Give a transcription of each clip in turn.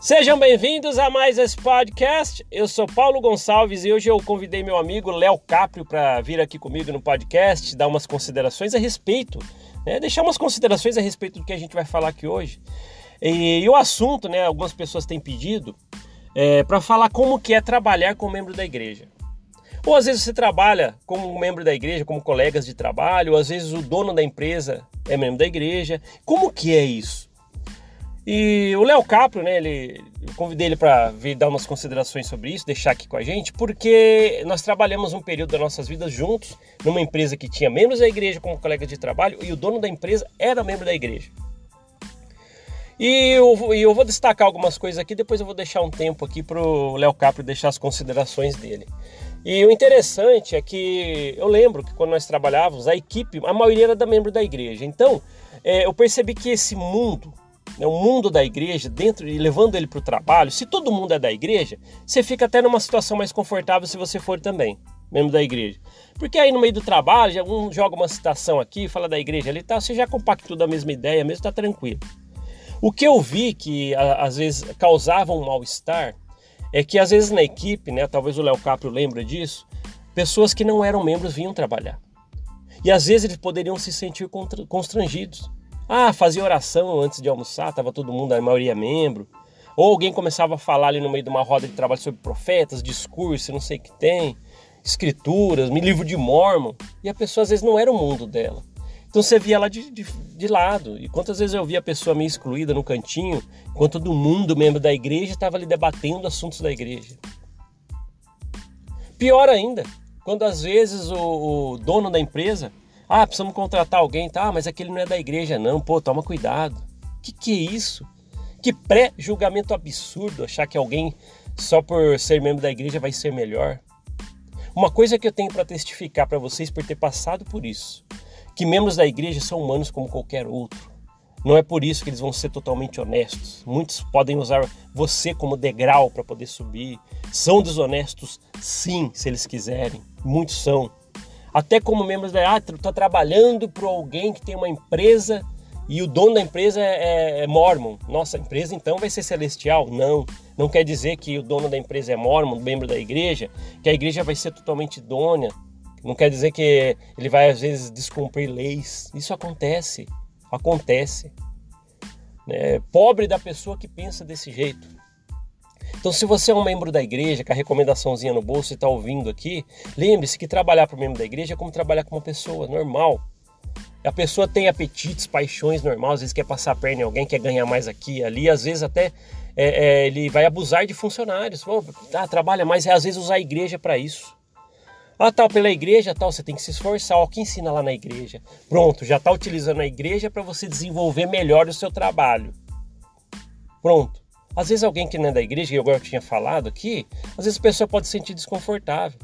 Sejam bem-vindos a mais esse podcast. Eu sou Paulo Gonçalves e hoje eu convidei meu amigo Léo Caprio para vir aqui comigo no podcast, dar umas considerações a respeito, né? deixar umas considerações a respeito do que a gente vai falar aqui hoje. E, e o assunto, né? Algumas pessoas têm pedido é, para falar como que é trabalhar com membro da igreja. Ou às vezes você trabalha como membro da igreja, como colegas de trabalho, ou às vezes o dono da empresa é membro da igreja. Como que é isso? E o Léo Caprio, né, ele, eu convidei ele para vir dar umas considerações sobre isso, deixar aqui com a gente, porque nós trabalhamos um período das nossas vidas juntos, numa empresa que tinha membros da igreja como colegas de trabalho, e o dono da empresa era membro da igreja. E eu, eu vou destacar algumas coisas aqui, depois eu vou deixar um tempo aqui para o Léo Caprio deixar as considerações dele. E o interessante é que eu lembro que quando nós trabalhávamos, a equipe, a maioria era da membro da igreja. Então, é, eu percebi que esse mundo, né, o mundo da igreja, dentro e levando ele para o trabalho, se todo mundo é da igreja, você fica até numa situação mais confortável se você for também, membro da igreja. Porque aí no meio do trabalho, um joga uma citação aqui, fala da igreja ali e tal, você já compactua da mesma ideia, mesmo está tranquilo. O que eu vi que às vezes causava um mal-estar é que às vezes na equipe, né, talvez o Léo Caprio lembre disso, pessoas que não eram membros vinham trabalhar. E às vezes eles poderiam se sentir constrangidos. Ah, fazia oração antes de almoçar, estava todo mundo, a maioria membro. Ou alguém começava a falar ali no meio de uma roda de trabalho sobre profetas, discurso, não sei o que tem, escrituras, livro de Mormon. E a pessoa às vezes não era o mundo dela. Então você via ela de, de, de, lado. E quantas vezes eu via a pessoa meio excluída no cantinho, enquanto todo mundo, membro da igreja, estava ali debatendo assuntos da igreja. Pior ainda, quando às vezes o, o dono da empresa ah, precisamos contratar alguém, tá? Mas aquele não é da igreja, não. Pô, toma cuidado. Que que é isso? Que pré-julgamento absurdo achar que alguém só por ser membro da igreja vai ser melhor. Uma coisa que eu tenho para testificar para vocês por ter passado por isso, que membros da igreja são humanos como qualquer outro. Não é por isso que eles vão ser totalmente honestos. Muitos podem usar você como degrau para poder subir. São desonestos, sim, se eles quiserem. Muitos são até como membros da ah, tô trabalhando para alguém que tem uma empresa e o dono da empresa é, é, é mormon. Nossa, a empresa então vai ser celestial? Não. Não quer dizer que o dono da empresa é mormon, membro da igreja, que a igreja vai ser totalmente idônea. Não quer dizer que ele vai às vezes descumprir leis. Isso acontece. Acontece. É, pobre da pessoa que pensa desse jeito. Então, se você é um membro da igreja, com a recomendaçãozinha no bolso e está ouvindo aqui, lembre-se que trabalhar para um membro da igreja é como trabalhar com uma pessoa normal. A pessoa tem apetites, paixões normais, às vezes quer passar a perna em alguém, quer ganhar mais aqui ali, às vezes até é, é, ele vai abusar de funcionários. Ah, trabalha mais, é, às vezes usar a igreja para isso. Ah, tal, pela igreja, tal, você tem que se esforçar. O que ensina lá na igreja? Pronto, já está utilizando a igreja para você desenvolver melhor o seu trabalho. Pronto. Às vezes alguém que não é da igreja, que eu agora tinha falado aqui, às vezes a pessoa pode se sentir desconfortável.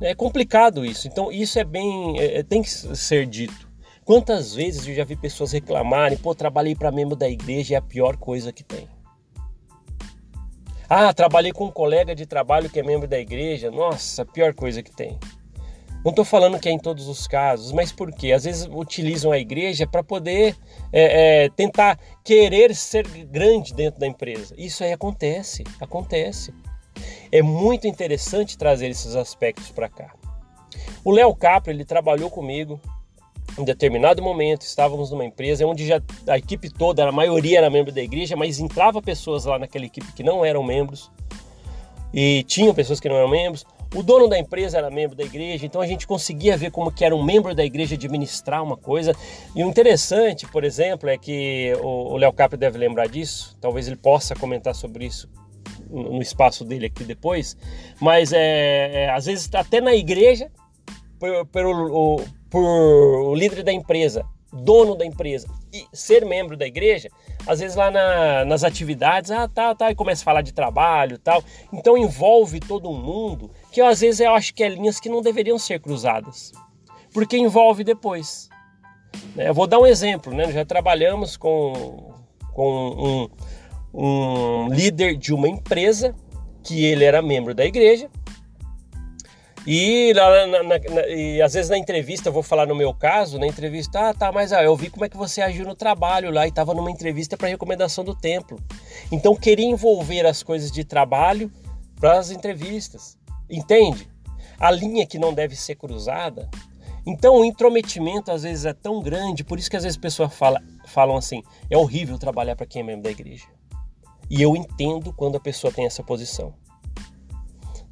É complicado isso. Então isso é bem, é, é tem que ser dito. Quantas vezes eu já vi pessoas reclamarem, pô, trabalhei para membro da igreja, é a pior coisa que tem. Ah, trabalhei com um colega de trabalho que é membro da igreja, nossa, pior coisa que tem. Não estou falando que é em todos os casos, mas por quê? Às vezes utilizam a igreja para poder é, é, tentar querer ser grande dentro da empresa. Isso aí acontece, acontece. É muito interessante trazer esses aspectos para cá. O Léo Capra, ele trabalhou comigo em determinado momento, estávamos numa empresa onde já a equipe toda, a maioria era membro da igreja, mas entrava pessoas lá naquela equipe que não eram membros e tinham pessoas que não eram membros. O dono da empresa era membro da igreja, então a gente conseguia ver como que era um membro da igreja administrar uma coisa. E o interessante, por exemplo, é que o Léo Capri deve lembrar disso, talvez ele possa comentar sobre isso no espaço dele aqui depois, mas é, é às vezes até na igreja, por, por, por, por o líder da empresa, dono da empresa e ser membro da igreja, às vezes lá na, nas atividades, ah, tá, tá, e começa a falar de trabalho tal. Então envolve todo mundo, que às vezes eu acho que é linhas que não deveriam ser cruzadas, porque envolve depois. Né? Eu vou dar um exemplo, né? já trabalhamos com, com um, um líder de uma empresa, que ele era membro da igreja, E, na, na, na, e às vezes na entrevista, eu vou falar no meu caso, na entrevista, ah, tá, mas ah, eu vi como é que você agiu no trabalho lá e estava numa entrevista para recomendação do templo. Então queria envolver as coisas de trabalho para as entrevistas. Entende? A linha que não deve ser cruzada. Então o intrometimento às vezes é tão grande, por isso que às vezes pessoas fala, falam assim: é horrível trabalhar para quem é membro da igreja. E eu entendo quando a pessoa tem essa posição.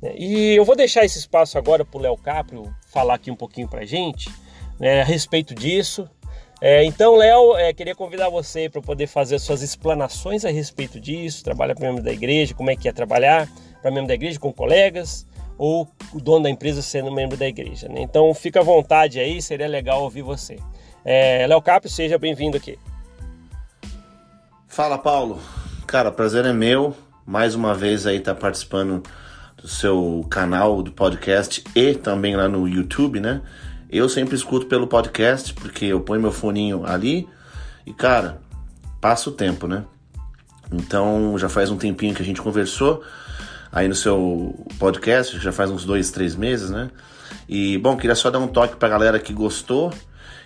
Né? E eu vou deixar esse espaço agora para o Léo Caprio falar aqui um pouquinho para a gente né, a respeito disso. É, então, Léo, é, queria convidar você para poder fazer suas explanações a respeito disso. Trabalha para membro da igreja, como é que é trabalhar para membro da igreja com colegas ou o dono da empresa sendo membro da igreja. Né? Então, fica à vontade aí, seria legal ouvir você. É, Léo Caprio, seja bem-vindo aqui. Fala, Paulo. Cara, prazer é meu. Mais uma vez aí tá participando do seu canal do podcast e também lá no YouTube, né? Eu sempre escuto pelo podcast porque eu ponho meu foninho ali e, cara, passa o tempo, né? Então já faz um tempinho que a gente conversou aí no seu podcast, já faz uns dois, três meses, né? E bom, queria só dar um toque pra galera que gostou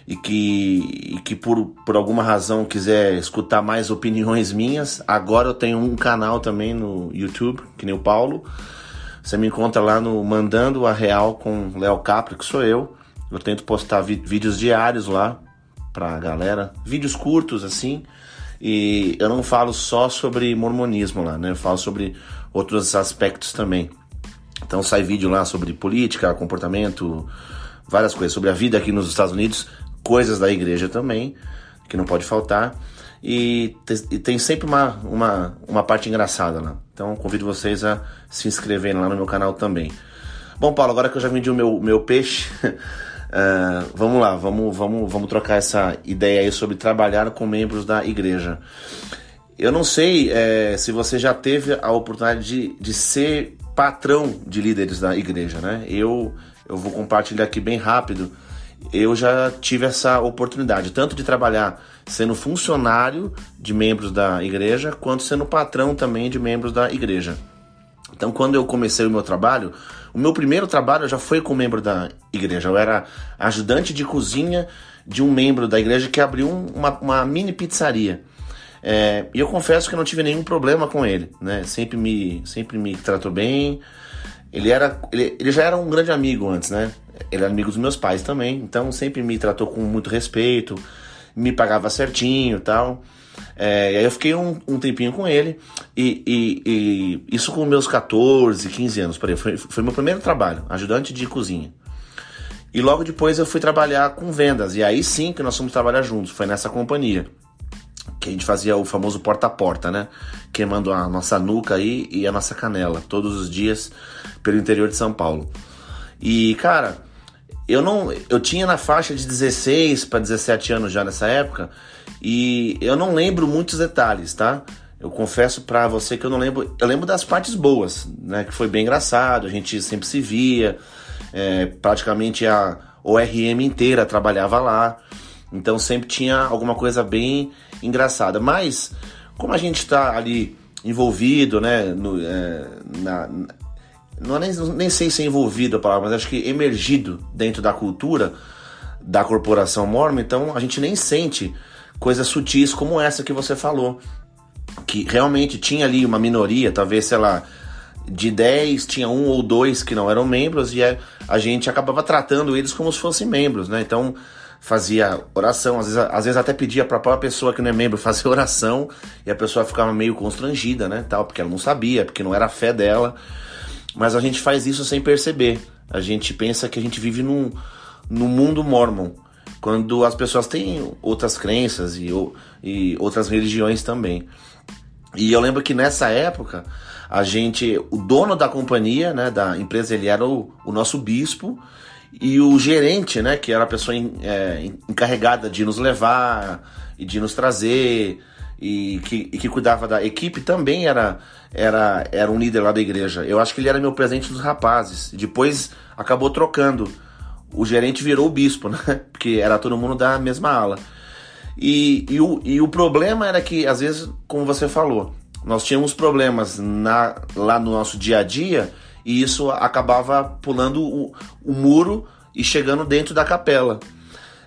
e que, e que por, por alguma razão quiser escutar mais opiniões minhas. Agora eu tenho um canal também no YouTube, que nem o Paulo. Você me encontra lá no Mandando a Real com Léo Capri, que sou eu. Eu tento postar vídeos diários lá pra galera, vídeos curtos assim. E eu não falo só sobre mormonismo lá, né? Eu falo sobre outros aspectos também. Então sai vídeo lá sobre política, comportamento, várias coisas, sobre a vida aqui nos Estados Unidos, coisas da igreja também, que não pode faltar. E, e tem sempre uma, uma, uma parte engraçada lá. Então convido vocês a se inscreverem lá no meu canal também. Bom, Paulo, agora que eu já vendi o meu, meu peixe, uh, vamos lá, vamos, vamos, vamos trocar essa ideia aí sobre trabalhar com membros da igreja. Eu não sei é, se você já teve a oportunidade de, de ser patrão de líderes da igreja, né? Eu, eu vou compartilhar aqui bem rápido. Eu já tive essa oportunidade, tanto de trabalhar sendo funcionário de membros da igreja, quanto sendo patrão também de membros da igreja. Então, quando eu comecei o meu trabalho, o meu primeiro trabalho já foi com membro da igreja. Eu era ajudante de cozinha de um membro da igreja que abriu uma, uma mini pizzaria. É, e eu confesso que não tive nenhum problema com ele, né? Sempre me, sempre me tratou bem. Ele era, ele, ele já era um grande amigo antes, né? Ele era amigo dos meus pais também, então sempre me tratou com muito respeito me pagava certinho tal. É, e aí eu fiquei um, um tempinho com ele, e, e, e, isso com meus 14, 15 anos, por aí, foi, foi meu primeiro trabalho, ajudante de cozinha. E logo depois eu fui trabalhar com vendas, e aí sim que nós fomos trabalhar juntos, foi nessa companhia. Que a gente fazia o famoso porta a porta, né? Queimando a nossa nuca aí e a nossa canela, todos os dias pelo interior de São Paulo. E, cara, eu não, eu tinha na faixa de 16 para 17 anos já nessa época e eu não lembro muitos detalhes, tá? Eu confesso para você que eu não lembro. Eu lembro das partes boas, né? Que foi bem engraçado. A gente sempre se via, é, praticamente a ORM inteira trabalhava lá. Então sempre tinha alguma coisa bem engraçada. Mas como a gente está ali envolvido, né? No, é, na, não nem, nem sei se é envolvido a palavra, mas acho que emergido dentro da cultura da corporação Mormon, então a gente nem sente coisas sutis como essa que você falou. Que realmente tinha ali uma minoria, talvez, sei lá, de 10 tinha um ou dois que não eram membros e a gente acabava tratando eles como se fossem membros, né? Então fazia oração, às vezes, às vezes até pedia para a própria pessoa que não é membro fazer oração e a pessoa ficava meio constrangida, né? Tal, porque ela não sabia, porque não era a fé dela. Mas a gente faz isso sem perceber. A gente pensa que a gente vive num, num mundo mormon, quando as pessoas têm outras crenças e, e outras religiões também. E eu lembro que nessa época, a gente, o dono da companhia, né, da empresa, ele era o, o nosso bispo, e o gerente, né, que era a pessoa é, encarregada de nos levar e de nos trazer, e que, e que cuidava da equipe também era, era, era um líder lá da igreja. Eu acho que ele era meu presente dos rapazes. Depois acabou trocando. O gerente virou o bispo, né? Porque era todo mundo da mesma ala. E, e, o, e o problema era que, às vezes, como você falou, nós tínhamos problemas na, lá no nosso dia a dia e isso acabava pulando o, o muro e chegando dentro da capela.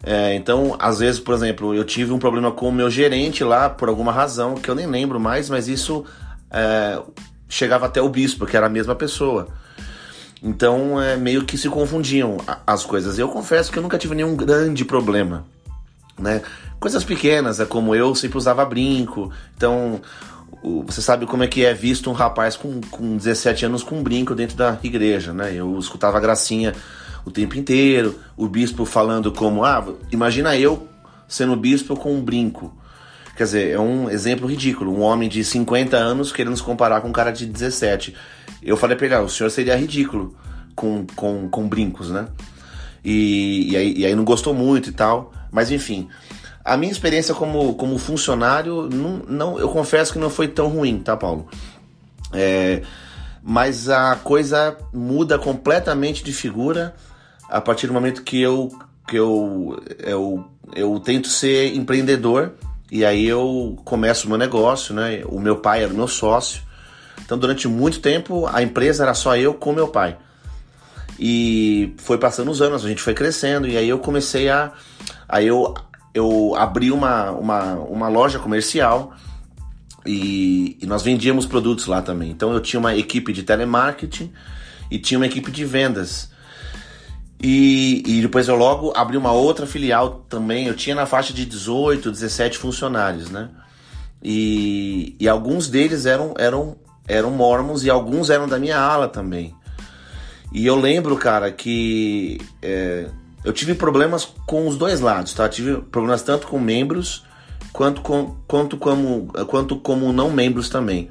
É, então, às vezes, por exemplo, eu tive um problema com o meu gerente lá por alguma razão que eu nem lembro mais, mas isso é, chegava até o bispo, que era a mesma pessoa. Então, é, meio que se confundiam as coisas. Eu confesso que eu nunca tive nenhum grande problema, né? Coisas pequenas, é como eu sempre usava brinco, então você sabe como é que é visto um rapaz com, com 17 anos com um brinco dentro da igreja, né? Eu escutava a gracinha o tempo inteiro, o bispo falando como, ah, imagina eu sendo bispo com um brinco. Quer dizer, é um exemplo ridículo. Um homem de 50 anos querendo se comparar com um cara de 17. Eu falei pra ele, ah, o senhor seria ridículo com, com, com brincos, né? E, e, aí, e aí não gostou muito e tal. Mas enfim, a minha experiência como, como funcionário, não, não, eu confesso que não foi tão ruim, tá, Paulo? É, mas a coisa muda completamente de figura a partir do momento que eu, que eu, eu, eu tento ser empreendedor e aí eu começo o meu negócio, né? O meu pai era meu sócio. Então, durante muito tempo, a empresa era só eu com meu pai. E foi passando os anos, a gente foi crescendo, e aí eu comecei a. Aí eu, eu abri uma, uma, uma loja comercial e, e nós vendíamos produtos lá também. Então eu tinha uma equipe de telemarketing e tinha uma equipe de vendas. E, e depois eu logo abri uma outra filial também. Eu tinha na faixa de 18, 17 funcionários, né? E, e alguns deles eram, eram, eram mormons e alguns eram da minha ala também. E eu lembro, cara, que é, eu tive problemas com os dois lados, tá? Tive problemas tanto com membros quanto, com, quanto, como, quanto como não membros também.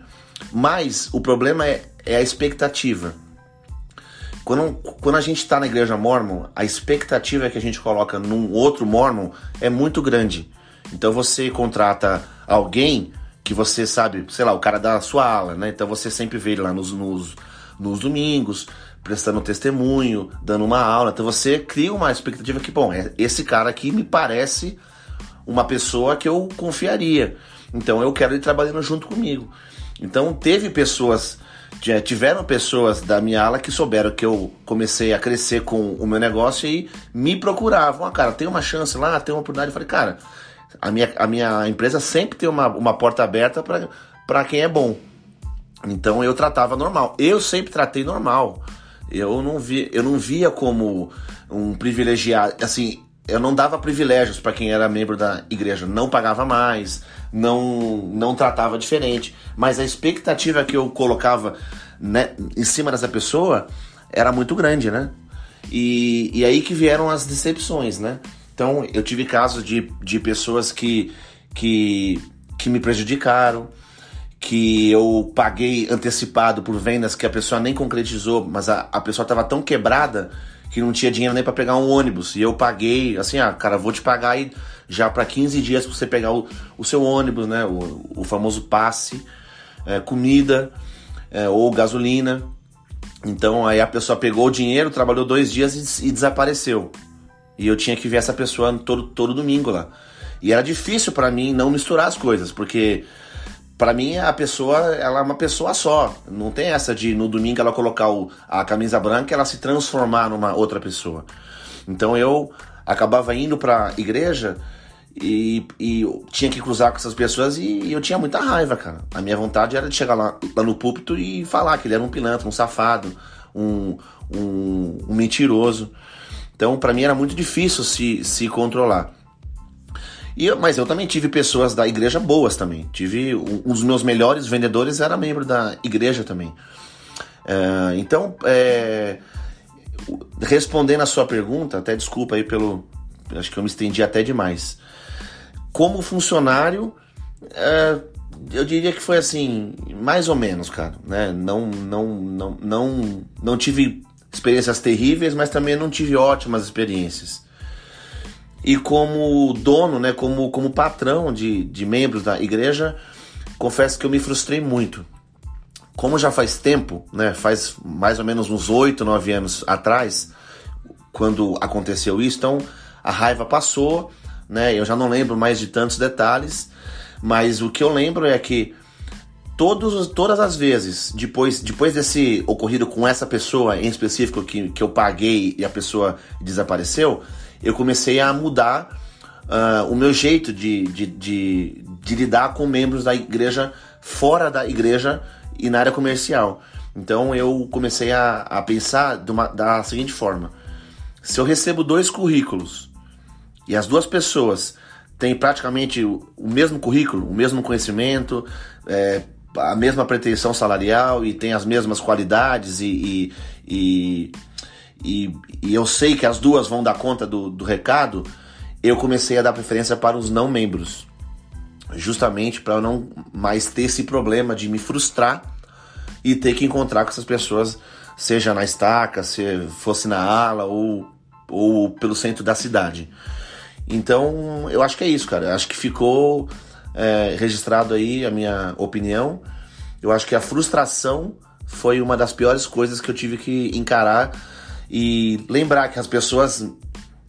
Mas o problema é, é a expectativa. Quando, quando a gente está na igreja mormon, a expectativa que a gente coloca num outro mormon é muito grande. Então você contrata alguém que você sabe, sei lá, o cara da sua ala, né? Então você sempre vê ele lá nos, nos, nos domingos, prestando testemunho, dando uma aula. Então você cria uma expectativa que, bom, é, esse cara aqui me parece uma pessoa que eu confiaria. Então eu quero ele trabalhando junto comigo. Então teve pessoas tiveram pessoas da minha ala que souberam que eu comecei a crescer com o meu negócio e me procuravam. Ah, cara, tem uma chance lá, tem uma oportunidade. Eu falei, cara, a minha, a minha empresa sempre tem uma, uma porta aberta para quem é bom. Então eu tratava normal. Eu sempre tratei normal. Eu não, vi, eu não via como um privilegiado. Assim, eu não dava privilégios para quem era membro da igreja. Não pagava mais, não, não tratava diferente. Mas a expectativa que eu colocava né, em cima dessa pessoa era muito grande, né? E, e aí que vieram as decepções, né? Então eu tive casos de, de pessoas que, que, que me prejudicaram, que eu paguei antecipado por vendas que a pessoa nem concretizou, mas a, a pessoa estava tão quebrada que não tinha dinheiro nem para pegar um ônibus. E eu paguei, assim, ah, cara, vou te pagar aí já para 15 dias para você pegar o, o seu ônibus, né? O, o famoso passe, é, comida é, ou gasolina. Então aí a pessoa pegou o dinheiro, trabalhou dois dias e, e desapareceu. E eu tinha que ver essa pessoa todo, todo domingo lá. E era difícil para mim não misturar as coisas, porque para mim a pessoa ela é uma pessoa só. Não tem essa de no domingo ela colocar o, a camisa branca ela se transformar numa outra pessoa. Então eu acabava indo para igreja e, e tinha que cruzar com essas pessoas e, e, eu tinha muita raiva, cara. A minha vontade era de chegar lá, lá no púlpito e falar que ele era um pilantra, um safado, um, um, um mentiroso. Então, para mim era muito difícil se, se controlar. E, mas eu também tive pessoas da igreja boas também. Tive um, os meus melhores vendedores era membro da igreja também. É, então, é, respondendo a sua pergunta, até desculpa aí pelo, acho que eu me estendi até demais. Como funcionário, é, eu diria que foi assim, mais ou menos, cara. Né? Não, não, não, não, não tive experiências terríveis, mas também não tive ótimas experiências. E como dono, né, como, como patrão de, de membros da igreja, confesso que eu me frustrei muito. Como já faz tempo, né, faz mais ou menos uns 8, 9 anos atrás, quando aconteceu isso, então a raiva passou né? Eu já não lembro mais de tantos detalhes, mas o que eu lembro é que todos, todas as vezes, depois, depois desse ocorrido com essa pessoa em específico que, que eu paguei e a pessoa desapareceu, eu comecei a mudar uh, o meu jeito de, de, de, de, lidar com membros da igreja fora da igreja e na área comercial. Então eu comecei a, a pensar uma, da seguinte forma: se eu recebo dois currículos e as duas pessoas têm praticamente o, o mesmo currículo, o mesmo conhecimento, é, a mesma pretensão salarial e tem as mesmas qualidades e, e, e, e, e eu sei que as duas vão dar conta do, do recado, eu comecei a dar preferência para os não membros. Justamente para eu não mais ter esse problema de me frustrar e ter que encontrar com essas pessoas, seja na estaca, se fosse na ala ou, ou pelo centro da cidade. Então, eu acho que é isso, cara. Eu acho que ficou é, registrado aí a minha opinião. Eu acho que a frustração foi uma das piores coisas que eu tive que encarar e lembrar que as pessoas,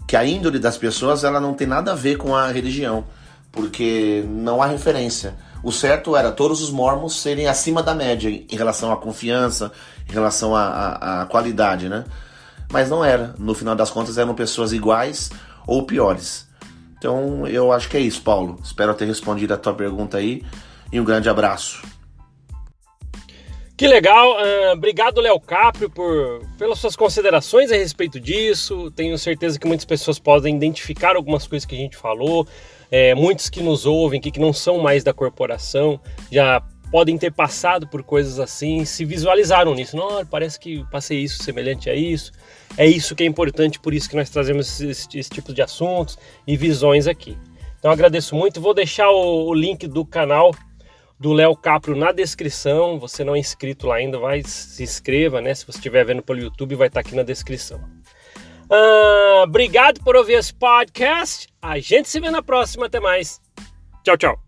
que a índole das pessoas, ela não tem nada a ver com a religião, porque não há referência. O certo era todos os mormons serem acima da média em relação à confiança, em relação à, à qualidade, né? Mas não era. No final das contas, eram pessoas iguais ou piores. Então eu acho que é isso, Paulo. Espero ter respondido a tua pergunta aí e um grande abraço. Que legal, uh, obrigado Léo Caprio por pelas suas considerações a respeito disso. Tenho certeza que muitas pessoas podem identificar algumas coisas que a gente falou. É, muitos que nos ouvem, que, que não são mais da corporação, já podem ter passado por coisas assim, se visualizaram nisso. Não, parece que passei isso semelhante a isso. É isso que é importante, por isso que nós trazemos esse, esse tipo de assuntos e visões aqui. Então agradeço muito. Vou deixar o, o link do canal do Léo Capro na descrição. Você não é inscrito lá ainda, vai se inscreva, né? Se você estiver vendo pelo YouTube, vai estar aqui na descrição. Uh, obrigado por ouvir esse podcast. A gente se vê na próxima. Até mais. Tchau, tchau.